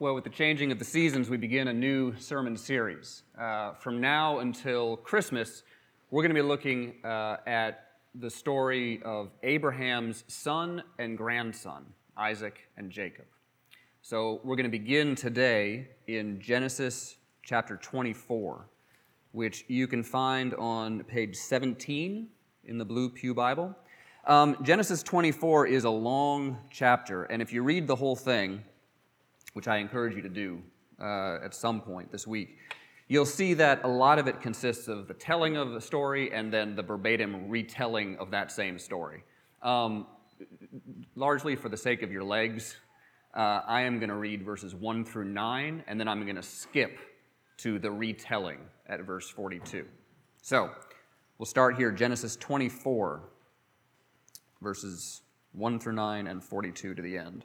Well, with the changing of the seasons, we begin a new sermon series. Uh, from now until Christmas, we're going to be looking uh, at the story of Abraham's son and grandson, Isaac and Jacob. So we're going to begin today in Genesis chapter 24, which you can find on page 17 in the Blue Pew Bible. Um, Genesis 24 is a long chapter, and if you read the whole thing, which I encourage you to do uh, at some point this week, you'll see that a lot of it consists of the telling of the story and then the verbatim retelling of that same story. Um, largely for the sake of your legs, uh, I am going to read verses 1 through 9, and then I'm going to skip to the retelling at verse 42. So, we'll start here Genesis 24, verses 1 through 9 and 42 to the end.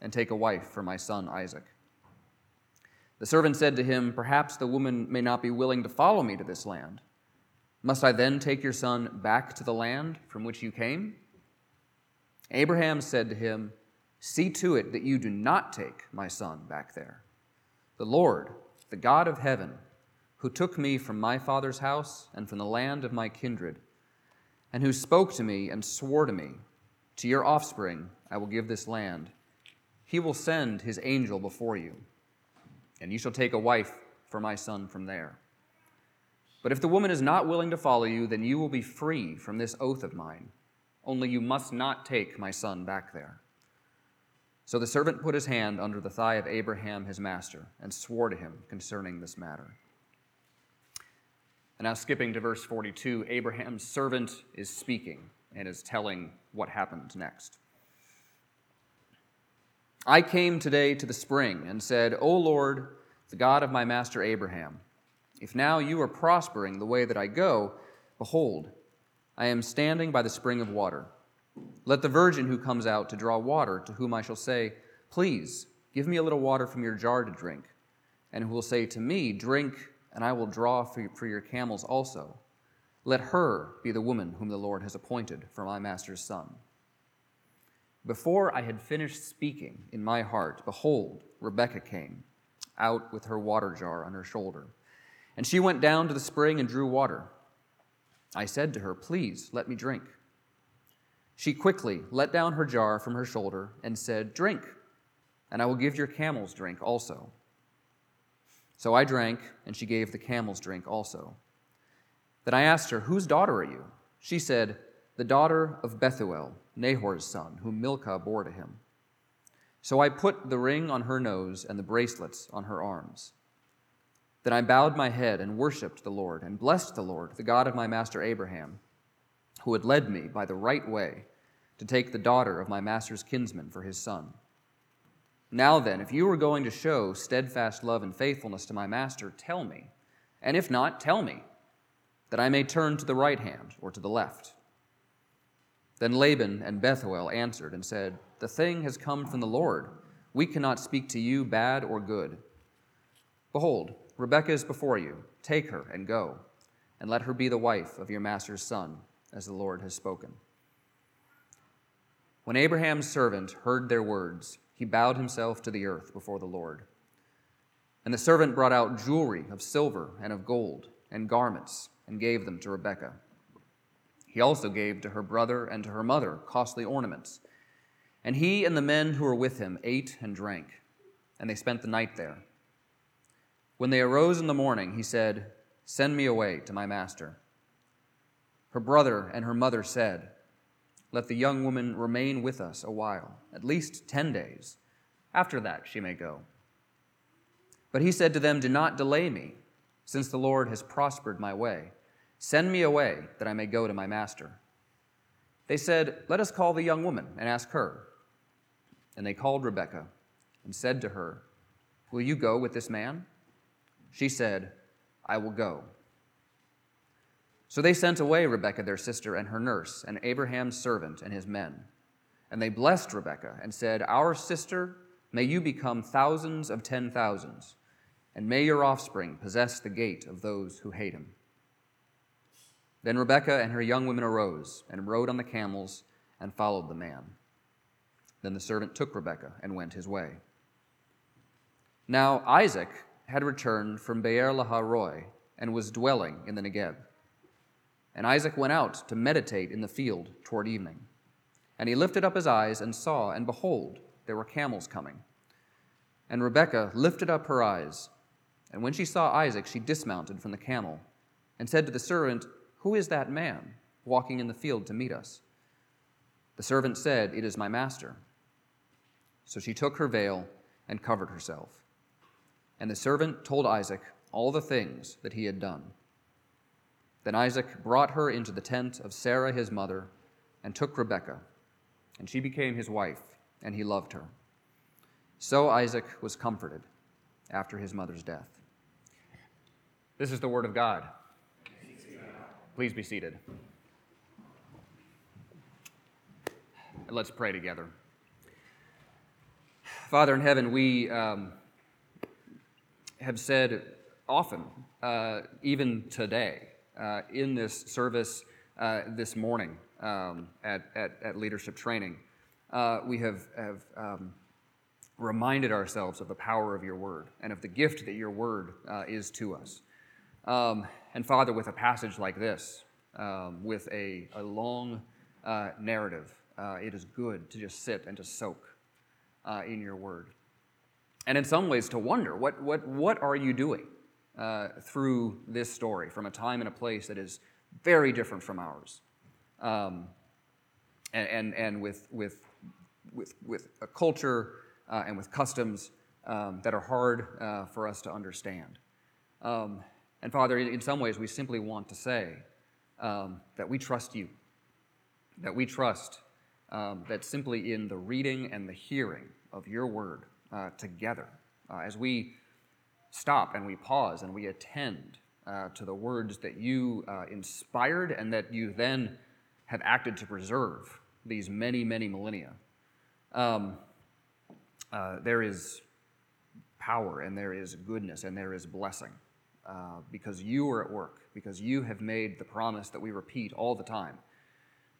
and take a wife for my son Isaac. The servant said to him, Perhaps the woman may not be willing to follow me to this land. Must I then take your son back to the land from which you came? Abraham said to him, See to it that you do not take my son back there. The Lord, the God of heaven, who took me from my father's house and from the land of my kindred, and who spoke to me and swore to me, To your offspring I will give this land he will send his angel before you, and you shall take a wife for my son from there. But if the woman is not willing to follow you, then you will be free from this oath of mine. Only you must not take my son back there. So the servant put his hand under the thigh of Abraham his master and swore to him concerning this matter. And now, skipping to verse 42, Abraham's servant is speaking and is telling what happened next. I came today to the spring and said, O Lord, the God of my master Abraham, if now you are prospering the way that I go, behold, I am standing by the spring of water. Let the virgin who comes out to draw water, to whom I shall say, Please, give me a little water from your jar to drink, and who will say to me, Drink, and I will draw for your camels also. Let her be the woman whom the Lord has appointed for my master's son. Before I had finished speaking in my heart, behold, Rebekah came out with her water jar on her shoulder. And she went down to the spring and drew water. I said to her, Please let me drink. She quickly let down her jar from her shoulder and said, Drink, and I will give your camels drink also. So I drank, and she gave the camels drink also. Then I asked her, Whose daughter are you? She said, The daughter of Bethuel Nahor's son, whom Milcah bore to him. So I put the ring on her nose and the bracelets on her arms. Then I bowed my head and worshipped the Lord, and blessed the Lord, the God of my master Abraham, who had led me by the right way to take the daughter of my master's kinsman for his son. Now then, if you are going to show steadfast love and faithfulness to my master, tell me, and if not, tell me, that I may turn to the right hand or to the left. Then Laban and Bethuel answered and said, The thing has come from the Lord. We cannot speak to you bad or good. Behold, Rebekah is before you. Take her and go, and let her be the wife of your master's son, as the Lord has spoken. When Abraham's servant heard their words, he bowed himself to the earth before the Lord. And the servant brought out jewelry of silver and of gold, and garments, and gave them to Rebekah. He also gave to her brother and to her mother costly ornaments. And he and the men who were with him ate and drank, and they spent the night there. When they arose in the morning, he said, Send me away to my master. Her brother and her mother said, Let the young woman remain with us a while, at least ten days. After that, she may go. But he said to them, Do not delay me, since the Lord has prospered my way. Send me away that I may go to my master. They said, Let us call the young woman and ask her. And they called Rebekah and said to her, Will you go with this man? She said, I will go. So they sent away Rebekah, their sister, and her nurse, and Abraham's servant and his men. And they blessed Rebekah and said, Our sister, may you become thousands of ten thousands, and may your offspring possess the gate of those who hate him. Then Rebekah and her young women arose and rode on the camels and followed the man. Then the servant took Rebekah and went his way. Now Isaac had returned from Beer Lahai Roi and was dwelling in the Negeb. And Isaac went out to meditate in the field toward evening. And he lifted up his eyes and saw, and behold, there were camels coming. And Rebekah lifted up her eyes, and when she saw Isaac, she dismounted from the camel, and said to the servant, Who is that man walking in the field to meet us? The servant said, It is my master. So she took her veil and covered herself. And the servant told Isaac all the things that he had done. Then Isaac brought her into the tent of Sarah his mother and took Rebekah, and she became his wife, and he loved her. So Isaac was comforted after his mother's death. This is the word of God. Please be seated. Let's pray together. Father in heaven, we. Um, have said often, uh, even today, uh, in this service uh, this morning um, at, at, at, leadership training, uh, we have, have um, reminded ourselves of the power of your word and of the gift that your word uh, is to us. Um, and Father, with a passage like this, um, with a, a long uh, narrative, it is good to just sit and to soak in your word and in some ways to wonder what, what, what are you doing uh, through this story from a time and a place that is very different from ours um, and, and, and, with, with, with, with a culture uh, and with customs um, that are hard uh, for us to understand. And Father, in, in, some ways, we simply want to say um, that we trust you, that we trust um, that simply in the reading and the hearing of your word, uh, together uh, as we stop and we pause and we attend uh, to the words that you uh, inspired and that you then have acted to preserve these many, many millennia. Um, uh, there is power and there is goodness and there is blessing uh, because you are at work, because you have made the promise that we repeat all the time.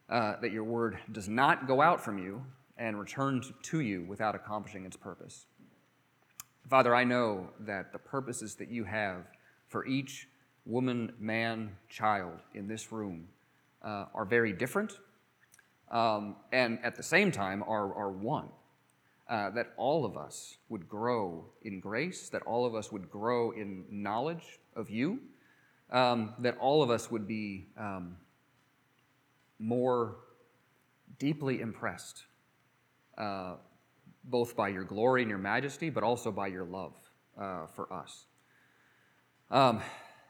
that your word does not go out from you, and return to you without accomplishing its purpose. Father, I know that the purposes that you have for each woman, man, child in this room uh, are very different um, and at the same time are, are one. Uh, that all of us would grow in grace, that all of us would grow in knowledge of you, um, that all of us would be um, more deeply impressed uh, both by your glory and your majesty, but also by your love uh, for us. Um,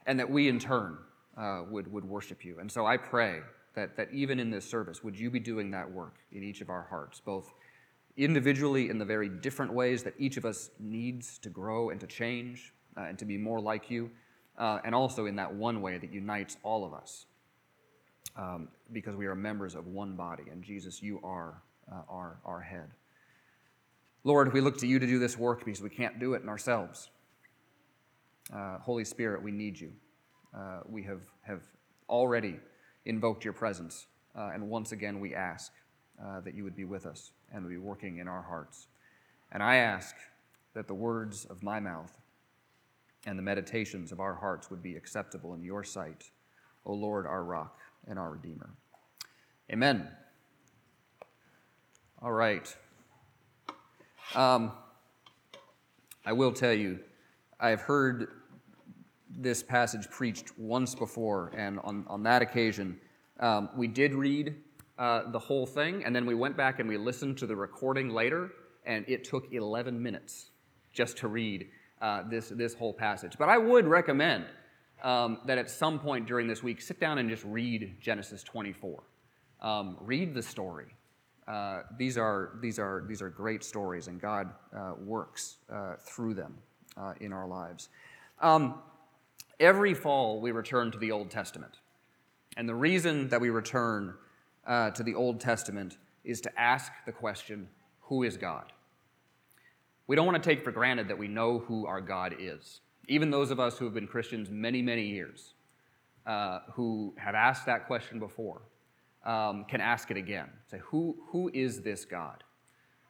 and that we in turn uh, would, would worship you. And so I pray that, that even in this service, would you be doing that work in each of our hearts, both individually in the very different ways that each of us needs to grow and to change uh, and to be more like you, uh, and also in that one way that unites all of us. Um, because we are members of one body, and Jesus, you are uh, our, our head. Lord, we look to you to do this work because we can't do it in ourselves. Uh, Holy Spirit, we need you. Uh, we have, have already invoked your presence, uh, and once again we ask that you would be with us and would be working in our hearts. And I ask that the words of my mouth and the meditations of our hearts would be acceptable in your sight, O Lord, our rock and our Redeemer. Amen. All right. Um, I will tell you, I've heard this passage preached once before, and on, on that occasion, um, we did read uh, the whole thing, and then we went back and we listened to the recording later, and it took 11 minutes just to read uh, this, this whole passage. But I would recommend um, that at some point during this week, sit down and just read Genesis 24. Um, read the story Uh, these, are, these, are, these are great stories, and God uh, works uh, through them in our lives. Um, every fall, we return to the Old Testament. And the reason that we return uh, to the Old Testament is to ask the question who is God? We don't want to take for granted that we know who our God is. Even those of us who have been Christians many, many years, uh, who have asked that question before, um, can ask it again. Say, who, who is this God?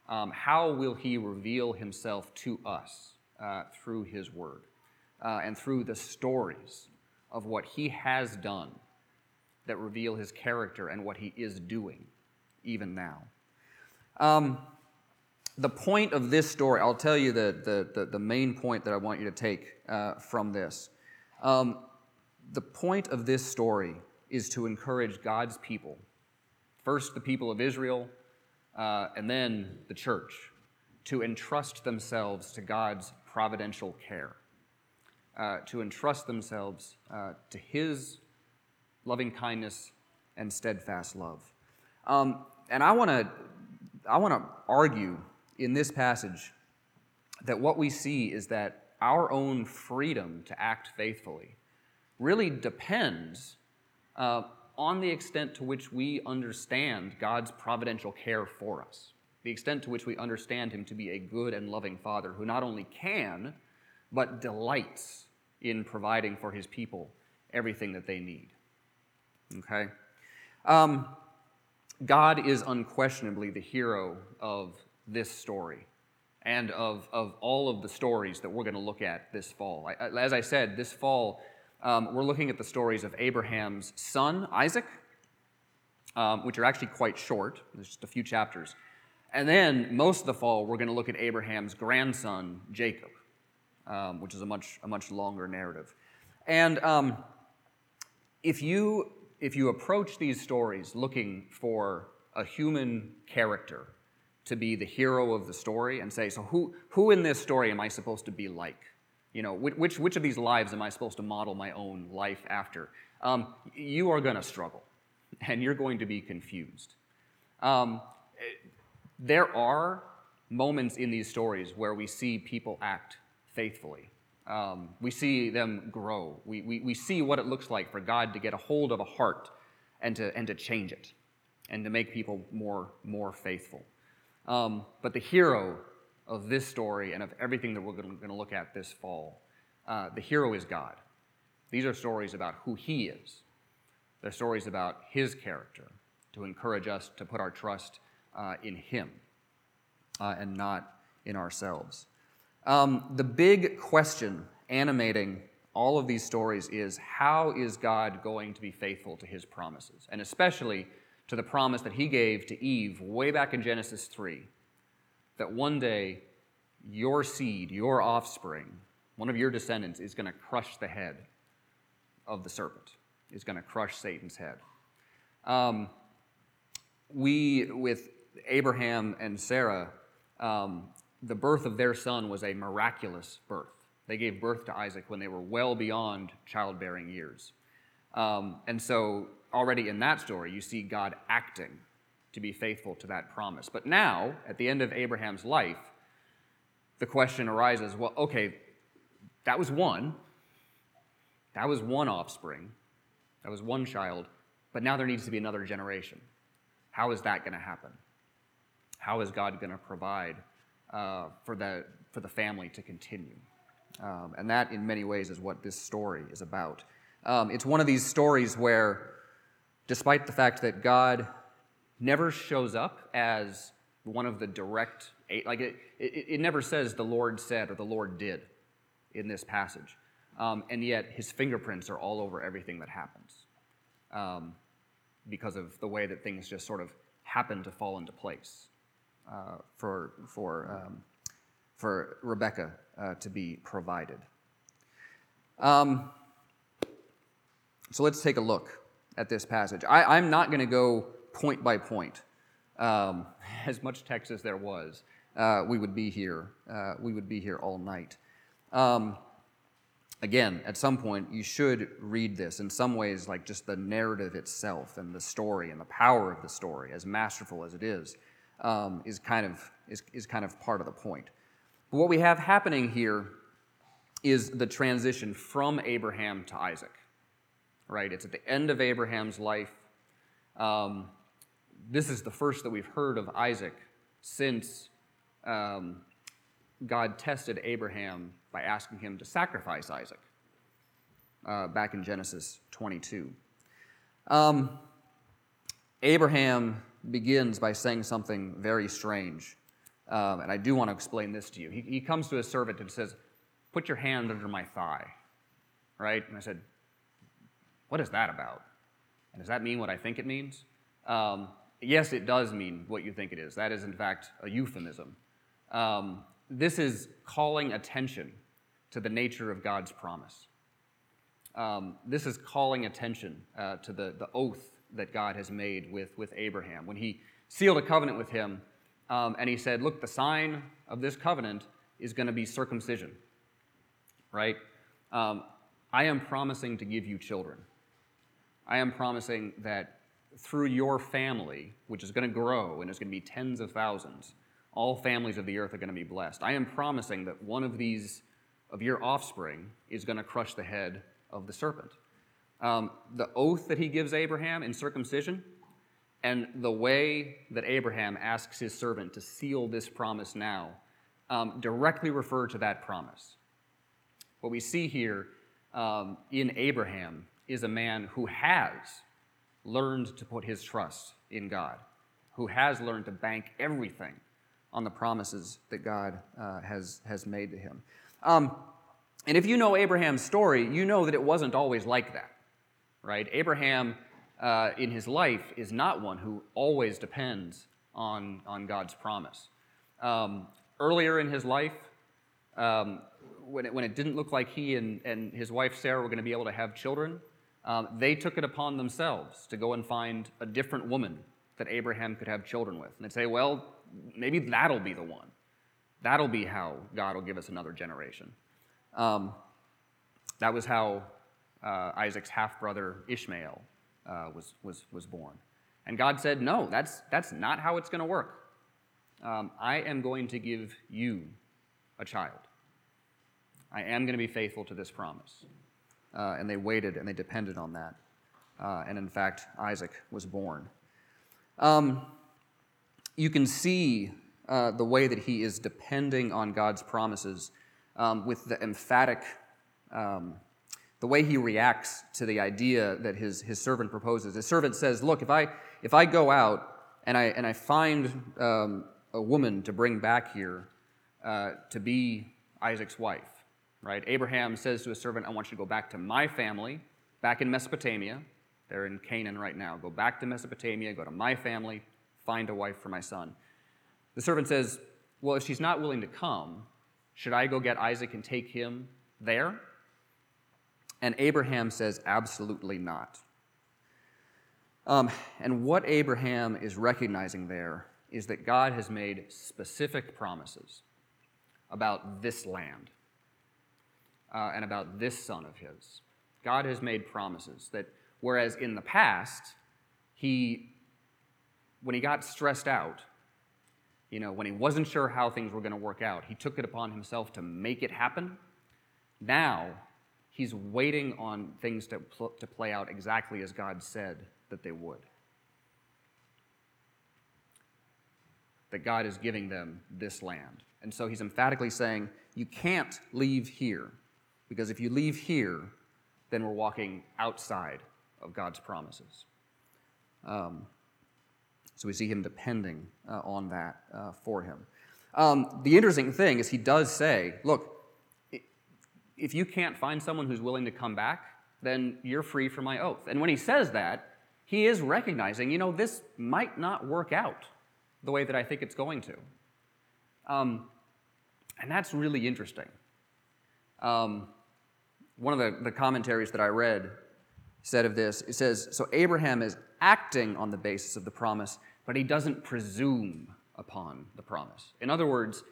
Um, how will he reveal himself to us uh, through his word uh, and through the stories of what he has done that reveal his character and what he is doing even now? Um, the point of this story, I'll tell you the, the, the, the main point that I want you to take uh, from this. Um, the point of this story is to encourage God's people, first the people of Israel, uh, and then the church, to entrust themselves to God's providential care, uh, to entrust themselves uh, to His loving kindness and steadfast love. Um, and I want to I want to argue in this passage that what we see is that our own freedom to act faithfully really depends uh, on the extent to which we understand God's providential care for us, the extent to which we understand Him to be a good and loving Father who not only can, but delights in providing for His people everything that they need. Okay? Um, God is unquestionably the hero of this story and of, of all of the stories that we're going to look at this fall. I, as I said, this fall, um, we're looking at the stories of Abraham's son, Isaac, um, which are actually quite short. There's just a few chapters. And then most of the fall, we're going to look at Abraham's grandson, Jacob, um, which is a much, a much longer narrative. And um, if, you, if you approach these stories looking for a human character to be the hero of the story and say, so who, who in this story am I supposed to be like? You know, which, which of these lives am I supposed to model my own life after? Um, you are going to struggle and you're going to be confused. Um, there are moments in these stories where we see people act faithfully. Um, we see them grow. We, we, we see what it looks like for God to get a hold of a heart and to, and to change it and to make people more, more faithful. Um, but the hero of this story and of everything that we're going to look at this fall, uh, the hero is God. These are stories about who He is. They're stories about His character to encourage us to put our trust uh, in Him uh, and not in ourselves. Um, the big question animating all of these stories is how is God going to be faithful to His promises? And especially to the promise that he gave to Eve way back in Genesis 3 that one day your seed, your offspring, one of your descendants is going to crush the head of the serpent, is going to crush Satan's head. Um, we, with Abraham and Sarah, um, the birth of their son was a miraculous birth. They gave birth to Isaac when they were well beyond childbearing years. Um, and so already in that story, you see God acting to be faithful to that promise. But now, at the end of Abraham's life, the question arises well, okay, that was one. That was one offspring. That was one child. But now there needs to be another generation. How is that going to happen? How is God going to provide uh, for, the, for the family to continue? Um, and that, in many ways, is what this story is about. Um, it's one of these stories where despite the fact that God never shows up as one of the direct, like it, it, it never says the Lord said or the Lord did in this passage. Um, and yet his fingerprints are all over everything that happens um, because of the way that things just sort of happen to fall into place for, for, um, for Rebecca uh, to be provided. Um, so let's take a look at this passage. I, am not going to go point by point. Um, as much text as there was, uh, we would be here. Uh, we would be here all night. Um, again, at some point, you should read this. In some ways, like just the narrative itself and the story and the power of the story, as masterful as it is, um, is, kind of, is, is kind of part of the point. But what we have happening here is the transition from Abraham to Isaac, right? It's at the end of Abraham's life. Um, this is the first that we've heard of Isaac since um, God tested Abraham by asking him to sacrifice Isaac uh, back in Genesis 22. Um, Abraham begins by saying something very strange. Um, and I do want to explain this to you. He, he comes to his servant and says, Put your hand under my thigh. Right? And I said, What is that about? And does that mean what I think it means? Um, yes, it does mean what you think it is. That is, in fact, a euphemism. Um, this is calling attention to the nature of God's promise. Um, this is calling attention uh, to the, the oath that God has made with, with Abraham. When he sealed a covenant with him, um, and he said, Look, the sign of this covenant is going to be circumcision, right? Um, I am promising to give you children. I am promising that through your family, which is going to grow and is going to be tens of thousands, all families of the earth are going to be blessed. I am promising that one of these, of your offspring, is going to crush the head of the serpent. Um, the oath that he gives Abraham in circumcision and the way that Abraham asks his servant to seal this promise now um, directly refer to that promise. What we see here um, in Abraham is a man who has learned to put his trust in God, who has learned to bank everything on the promises that God uh, has, has made to him. Um, and if you know Abraham's story, you know that it wasn't always like that, right? Abraham uh, in his life is not one who always depends on, on God's promise. Um, earlier in his life, um, when, it, when it didn't look like he and, and his wife Sarah were going to be able to have children, um, they took it upon themselves to go and find a different woman that Abraham could have children with. And they'd say, well, maybe that'll be the one. That'll be how God will give us another generation. Um, that was how uh, Isaac's half brother Ishmael uh, was, was, was born. And God said, No, that's, that's not how it's going to work. Um, I am going to give you a child. I am going to be faithful to this promise. Uh, and they waited and they depended on that. Uh, and in fact, Isaac was born. Um, you can see uh, the way that he is depending on God's promises um, with the emphatic um, the way he reacts to the idea that his, his servant proposes. His servant says, Look, if I, if I go out and I, and I find um, a woman to bring back here uh, to be Isaac's wife, right? Abraham says to his servant, I want you to go back to my family, back in Mesopotamia. They're in Canaan right now. Go back to Mesopotamia, go to my family, find a wife for my son. The servant says, Well, if she's not willing to come, should I go get Isaac and take him there? And Abraham says, absolutely not. Um, and what Abraham is recognizing there is that God has made specific promises about this land uh, and about this son of his. God has made promises that, whereas in the past, he, when he got stressed out, you know, when he wasn't sure how things were going to work out, he took it upon himself to make it happen. Now, He's waiting on things to, pl- to play out exactly as God said that they would. That God is giving them this land. And so he's emphatically saying, You can't leave here, because if you leave here, then we're walking outside of God's promises. Um, so we see him depending uh, on that uh, for him. Um, the interesting thing is, he does say, Look, if you can't find someone who's willing to come back, then you're free from my oath. And when he says that, he is recognizing, you know, this might not work out the way that I think it's going to. Um, and that's really interesting. Um, one of the, the commentaries that I read said of this, it says, So Abraham is acting on the basis of the promise, but he doesn't presume upon the promise. In other words,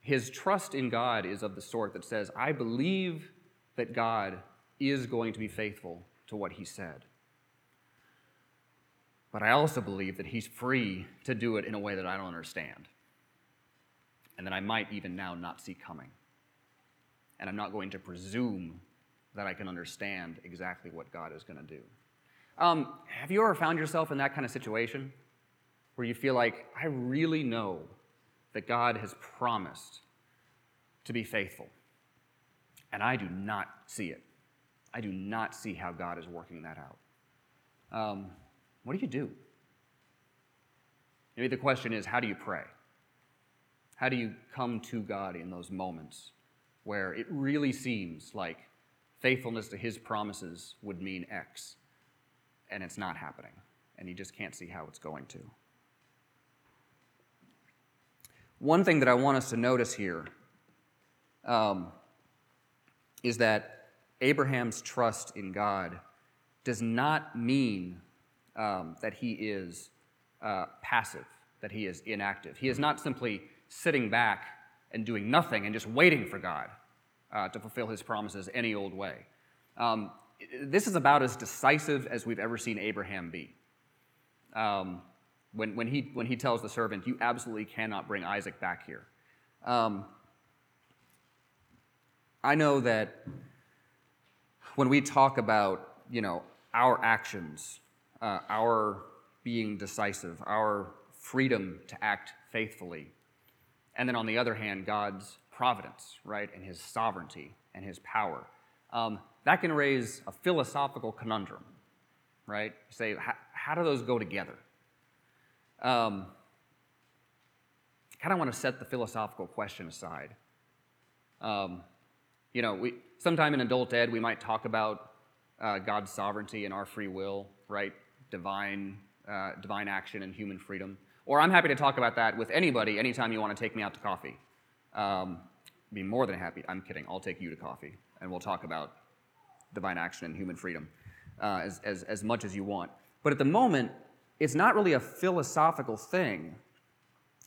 his trust in God is of the sort that says, I believe that God is going to be faithful to what he said. But I also believe that he's free to do it in a way that I don't understand. And that I might even now not see coming. And I'm not going to presume that I can understand exactly what God is going to do. Um, have you ever found yourself in that kind of situation where you feel like, I really know that God has promised to be faithful, and I do not see it? I do not see how God is working that out. Um, what do you do? Maybe the question is, how do you pray? How do you come to God in those moments where it really seems like faithfulness to His promises would mean X, and it's not happening, and you just can't see how it's going to? One thing that I want us to notice here um, is that Abraham's trust in God does not mean um, that he is uh, passive, that he is inactive. He is not simply sitting back and doing nothing and just waiting for God uh, to fulfill his promises any old way. Um, this is about as decisive as we've ever seen Abraham be. Um, when, when, he, when he tells the servant, You absolutely cannot bring Isaac back here. Um, I know that when we talk about, you know, our actions, uh, our being decisive, our freedom to act faithfully, and then on the other hand, God's providence, right, and his sovereignty and his power, um, that can raise a philosophical conundrum, right? say, how do those go together? Um, I kind of want to set the philosophical question aside. Um, you know, we, sometime in adult ed, we might talk about uh, God's sovereignty and our free will, right? Divine, uh, divine action and human freedom. Or I'm happy to talk about that with anybody anytime you want to take me out to coffee. Um, be more than happy. I'm kidding. I'll take you to coffee, and we'll talk about divine action and human freedom uh, as, as, as much as you want. But at the moment, it's not really a philosophical thing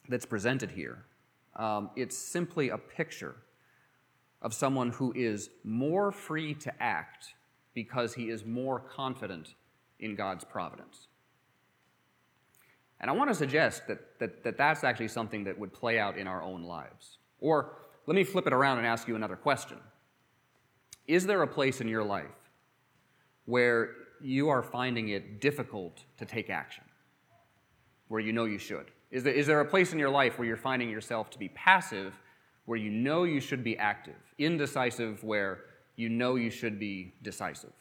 that's presented here. Um, it's simply a picture of someone who is more free to act because he is more confident in God's providence. And I want to suggest that, that, that that's actually something that would play out in our own lives. Or let me flip it around and ask you another question Is there a place in your life where you are finding it difficult to take action, where you know you should? Is there, is there a place in your life where you're finding yourself to be passive where you know you should be active, indecisive where you know you should be decisive.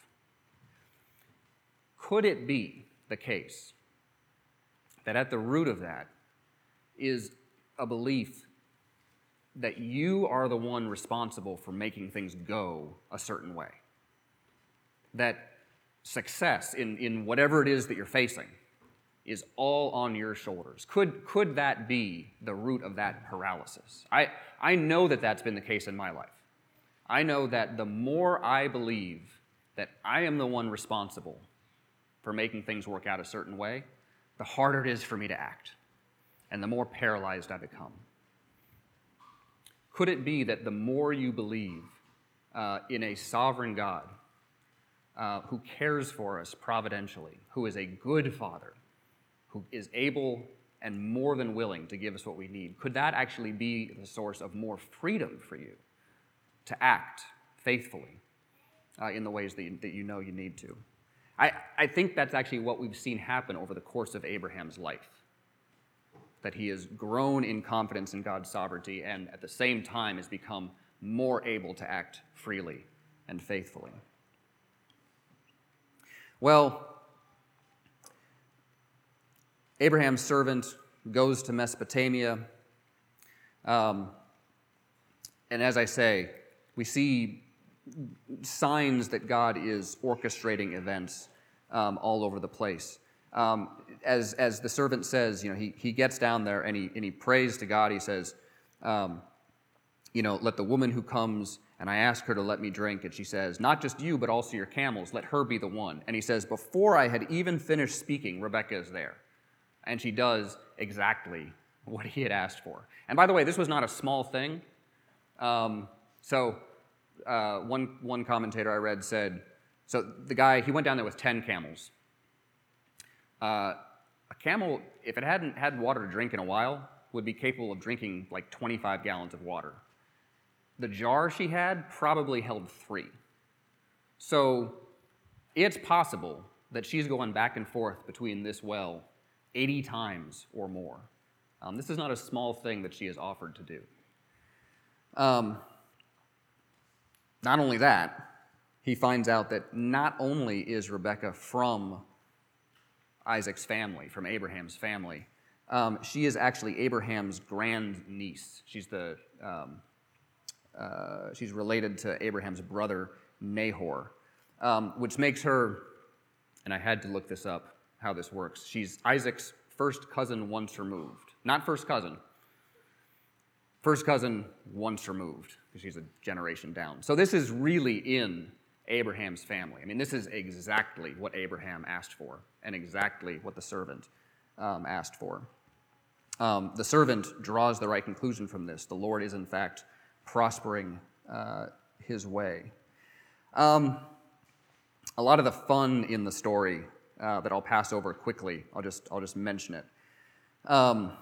Could it be the case that at the root of that is a belief that you are the one responsible for making things go a certain way? That success in, in whatever it is that you're facing is all on your shoulders. Could, could that be the root of that paralysis? I, I know that that's been the case in my life. I know that the more I believe that I am the one responsible for making things work out a certain way, the harder it is for me to act, and the more paralyzed I become. Could it be that the more you believe uh, in a sovereign God uh, who cares for us providentially, who is a good father, who is able and more than willing to give us what we need, could that actually be the source of more freedom for you to act faithfully uh, in the ways that you, that you know you need to? I, I think that's actually what we've seen happen over the course of Abraham's life. That he has grown in confidence in God's sovereignty and at the same time has become more able to act freely and faithfully. Well, Abraham's servant goes to Mesopotamia. Um, and as I say, we see signs that God is orchestrating events um, all over the place. Um, as, as the servant says, you know, he, he gets down there and he, and he prays to God. He says, um, you know, let the woman who comes and I ask her to let me drink, and she says, Not just you, but also your camels, let her be the one. And he says, Before I had even finished speaking, Rebecca is there and she does exactly what he had asked for. And by the way, this was not a small thing. Um, so, uh, one, one commentator I read said, so the guy, he went down there with 10 camels. Uh, a camel, if it hadn't had water to drink in a while, would be capable of drinking like 25 gallons of water. The jar she had probably held three. So it's possible that she's going back and forth between this well 80 times or more. Um, this is not a small thing that she has offered to do. Um, not only that, he finds out that not only is Rebecca from Isaac's family, from Abraham's family, um, she is actually Abraham's grand niece. She's the um, uh, she's related to Abraham's brother Nahor, um, which makes her, and I had to look this up how this works. She's Isaac's first cousin once removed, not first cousin. First cousin once removed, because she's a generation down. So this is really in Abraham's family. I mean, this is exactly what Abraham asked for, and exactly what the servant um, asked for. Um, the servant draws the right conclusion from this. The Lord is, in fact, prospering uh, his way. Um, a lot of the fun in the story uh, that I'll pass over quickly, I'll just, I'll just mention it, um,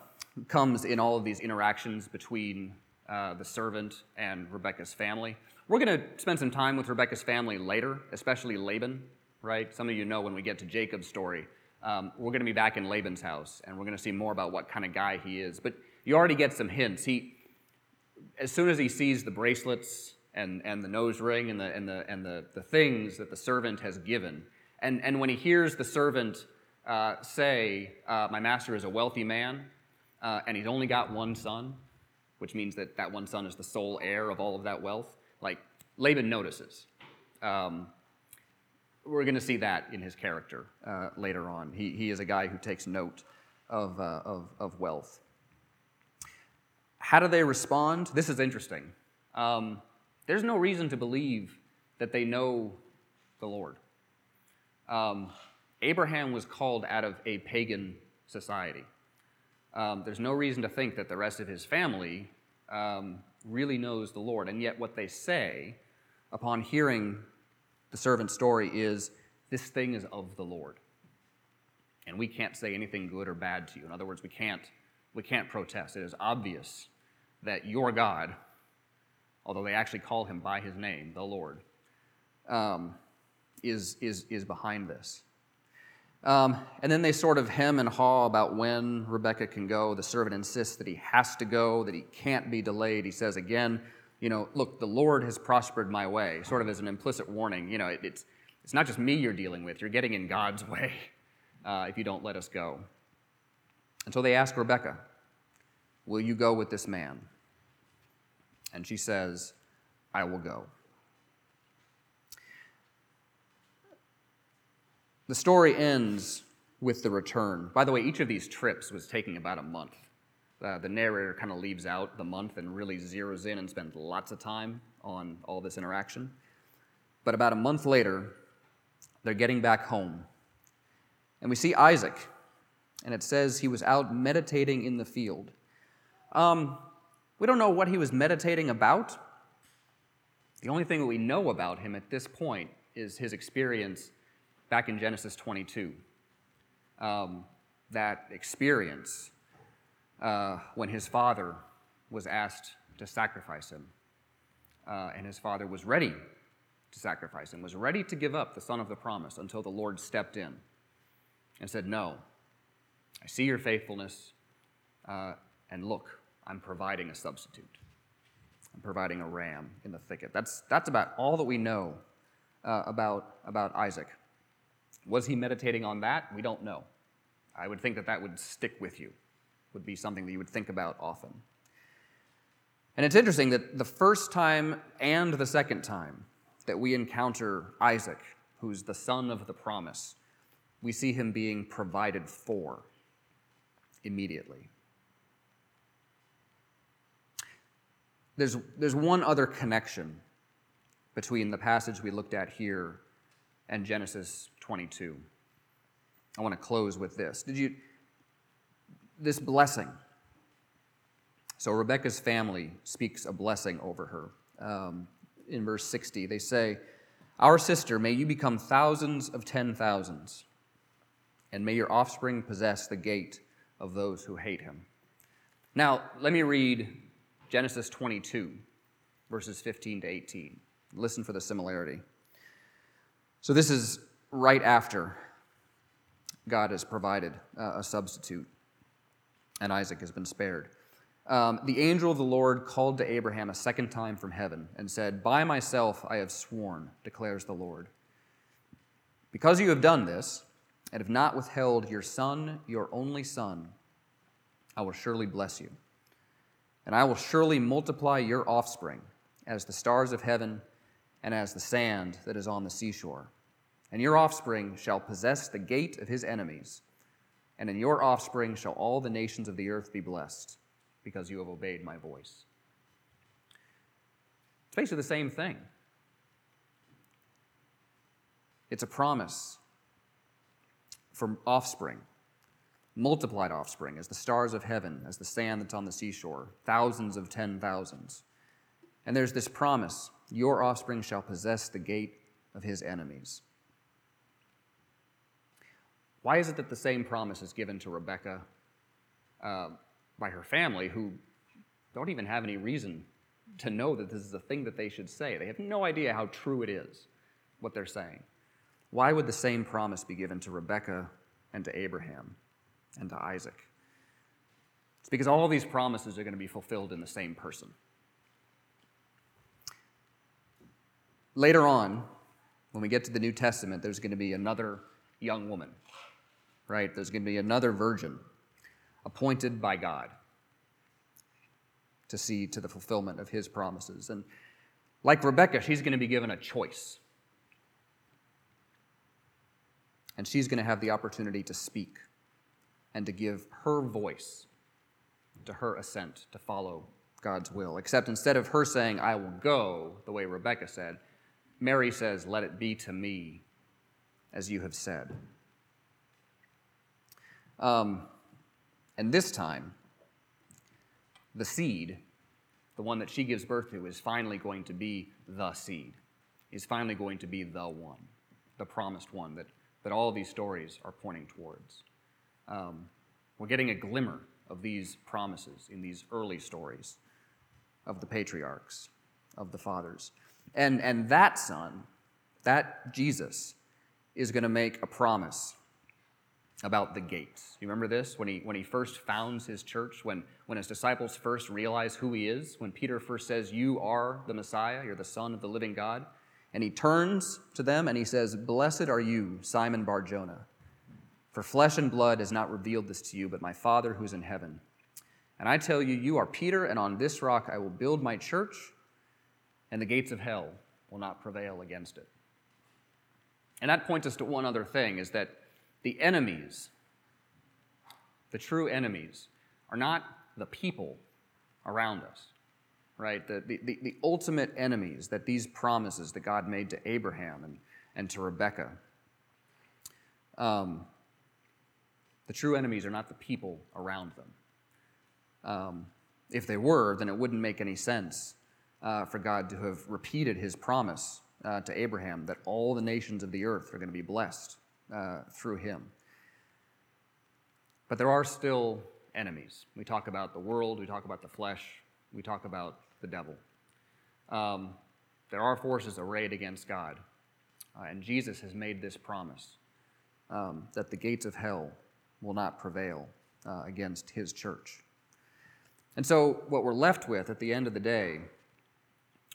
comes in all of these interactions between uh, the servant and Rebecca's family. We're going to spend some time with Rebecca's family later, especially Laban, right? Some of you know when we get to Jacob's story, um, we're going to be back in Laban's house, and we're going to see more about what kind of guy he is. But you already get some hints. He, as soon as he sees the bracelets and, and the nose ring and, the, and, the, and the, the things that the servant has given, and, and when he hears the servant uh, say, uh, My master is a wealthy man, uh, and he's only got one son, which means that that one son is the sole heir of all of that wealth, like Laban notices. Um, we're going to see that in his character uh, later on. He, he is a guy who takes note of, uh, of, of wealth. How do they respond? This is interesting. Um, there's no reason to believe that they know the Lord. Um, Abraham was called out of a pagan society. Um, there's no reason to think that the rest of his family um, really knows the Lord. And yet, what they say upon hearing the servant's story is this thing is of the Lord. And we can't say anything good or bad to you. In other words, we can't, we can't protest. It is obvious that your God, although they actually call him by his name, the Lord, um, is, is, is behind this. Um, and then they sort of hem and haw about when Rebecca can go. The servant insists that he has to go, that he can't be delayed. He says again, you know, look, the Lord has prospered my way, sort of as an implicit warning. You know, it, it's, it's not just me you're dealing with, you're getting in God's way uh, if you don't let us go. And so they ask Rebecca, Will you go with this man? And she says, I will go. The story ends with the return. By the way, each of these trips was taking about a month. Uh, the narrator kind of leaves out the month and really zeroes in and spends lots of time on all this interaction. But about a month later, they're getting back home. And we see Isaac, and it says he was out meditating in the field. Um, we don't know what he was meditating about. The only thing that we know about him at this point is his experience back in Genesis 22. Um, that experience uh, when his father was asked to sacrifice him. Uh, and his father was ready to sacrifice him, was ready to give up the son of the promise until the Lord stepped in and said, No, I see your faithfulness, uh, and look, I'm providing a substitute. I'm providing a ram in the thicket. That's, that's about all that we know uh, about, about Isaac. Was he meditating on that? We don't know. I would think that that would stick with you, would be something that you would think about often. And it's interesting that the first time and the second time that we encounter Isaac, who's the son of the promise, we see him being provided for immediately. There's, there's one other connection between the passage we looked at here and Genesis 22. I want to close with this. Did you this blessing? So Rebecca's family speaks a blessing over her. Um, in verse 60, they say, Our sister, may you become thousands of ten thousands. and may your offspring possess the gate of those who hate him. Now, let me read Genesis 22, verses 15 to 18. Listen for the similarity. So, this is right after God has provided uh, a substitute, and Isaac has been spared. Um, the angel of the Lord called to Abraham a second time from heaven and said, By myself I have sworn, declares the Lord. Because you have done this, and have not withheld your son, your only son, I will surely bless you. And I will surely multiply your offspring as the stars of heaven and as the sand that is on the seashore. And your offspring shall possess the gate of his enemies, and in your offspring shall all the nations of the earth be blessed, because you have obeyed my voice. It's basically the same thing. It's a promise for offspring, multiplied offspring, as the stars of heaven, as the sand that's on the seashore, thousands of ten thousands. And there's this promise your offspring shall possess the gate of his enemies. Why is it that the same promise is given to Rebecca uh, by her family, who don't even have any reason to know that this is a thing that they should say? They have no idea how true it is, what they're saying. Why would the same promise be given to Rebekah and to Abraham and to Isaac? It's because all these promises are going to be fulfilled in the same person. Later on, when we get to the New Testament, there's going to be another young woman, right? There's going to be another virgin appointed by God to see to the fulfillment of his promises. And like Rebecca, she's going to be given a choice. And she's going to have the opportunity to speak and to give her voice to her assent to follow God's will. Except instead of her saying, I will go, the way Rebecca said, Mary says, Let it be to me as you have said. Um, and this time, the seed, the one that she gives birth to, is finally going to be the seed, is finally going to be the one, the promised one that that all of these stories are pointing towards. Um, we're getting a glimmer of these promises in these early stories of the patriarchs, of the fathers. And, and that son, that Jesus, is going to make a promise about the gates. You remember this? When he, when he first founds his church, when, when his disciples first realize who he is, when Peter first says, You are the Messiah, you're the Son of the living God. And he turns to them and he says, Blessed are you, Simon Bar Jonah, for flesh and blood has not revealed this to you, but my Father who's in heaven. And I tell you, you are Peter, and on this rock I will build my church, and the gates of hell will not prevail against it. And that points us to one other thing is that the enemies, the true enemies, are not the people around us right? The, the, the ultimate enemies that these promises that God made to Abraham and, and to Rebekah. Um, the true enemies are not the people around them. Um, if they were, then it wouldn't make any sense uh, for God to have repeated his promise uh, to Abraham that all the nations of the earth are going to be blessed uh, through him. But there are still enemies. We talk about the world, we talk about the flesh, we talk about the devil. Um, there are forces arrayed against God, uh, and Jesus has made this promise um, that the gates of hell will not prevail uh, against his church. And so, what we're left with at the end of the day,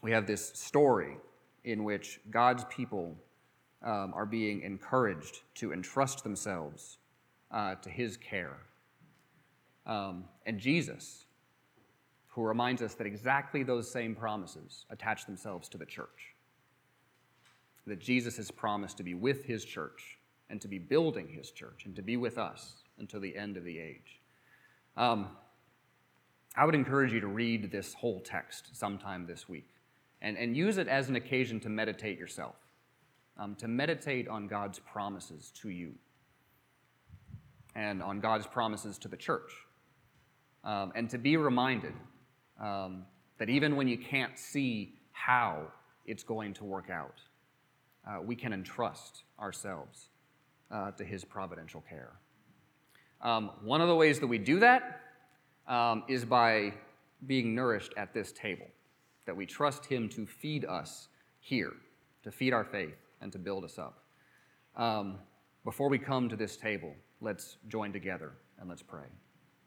we have this story in which God's people um, are being encouraged to entrust themselves uh, to his care. Um, and Jesus, who reminds us that exactly those same promises attach themselves to the church. That Jesus has promised to be with his church and to be building his church and to be with us until the end of the age. Um, I would encourage you to read this whole text sometime this week and, and use it as an occasion to meditate yourself, um, to meditate on God's promises to you and on God's promises to the church, um, and to be reminded um, that even when you can't see how it's going to work out, uh, we can entrust ourselves uh, to his providential care. Um, one of the ways that we do that um, is by being nourished at this table, that we trust him to feed us here, to feed our faith and to build us up. Um, before we come to this table, let's join together and let's pray.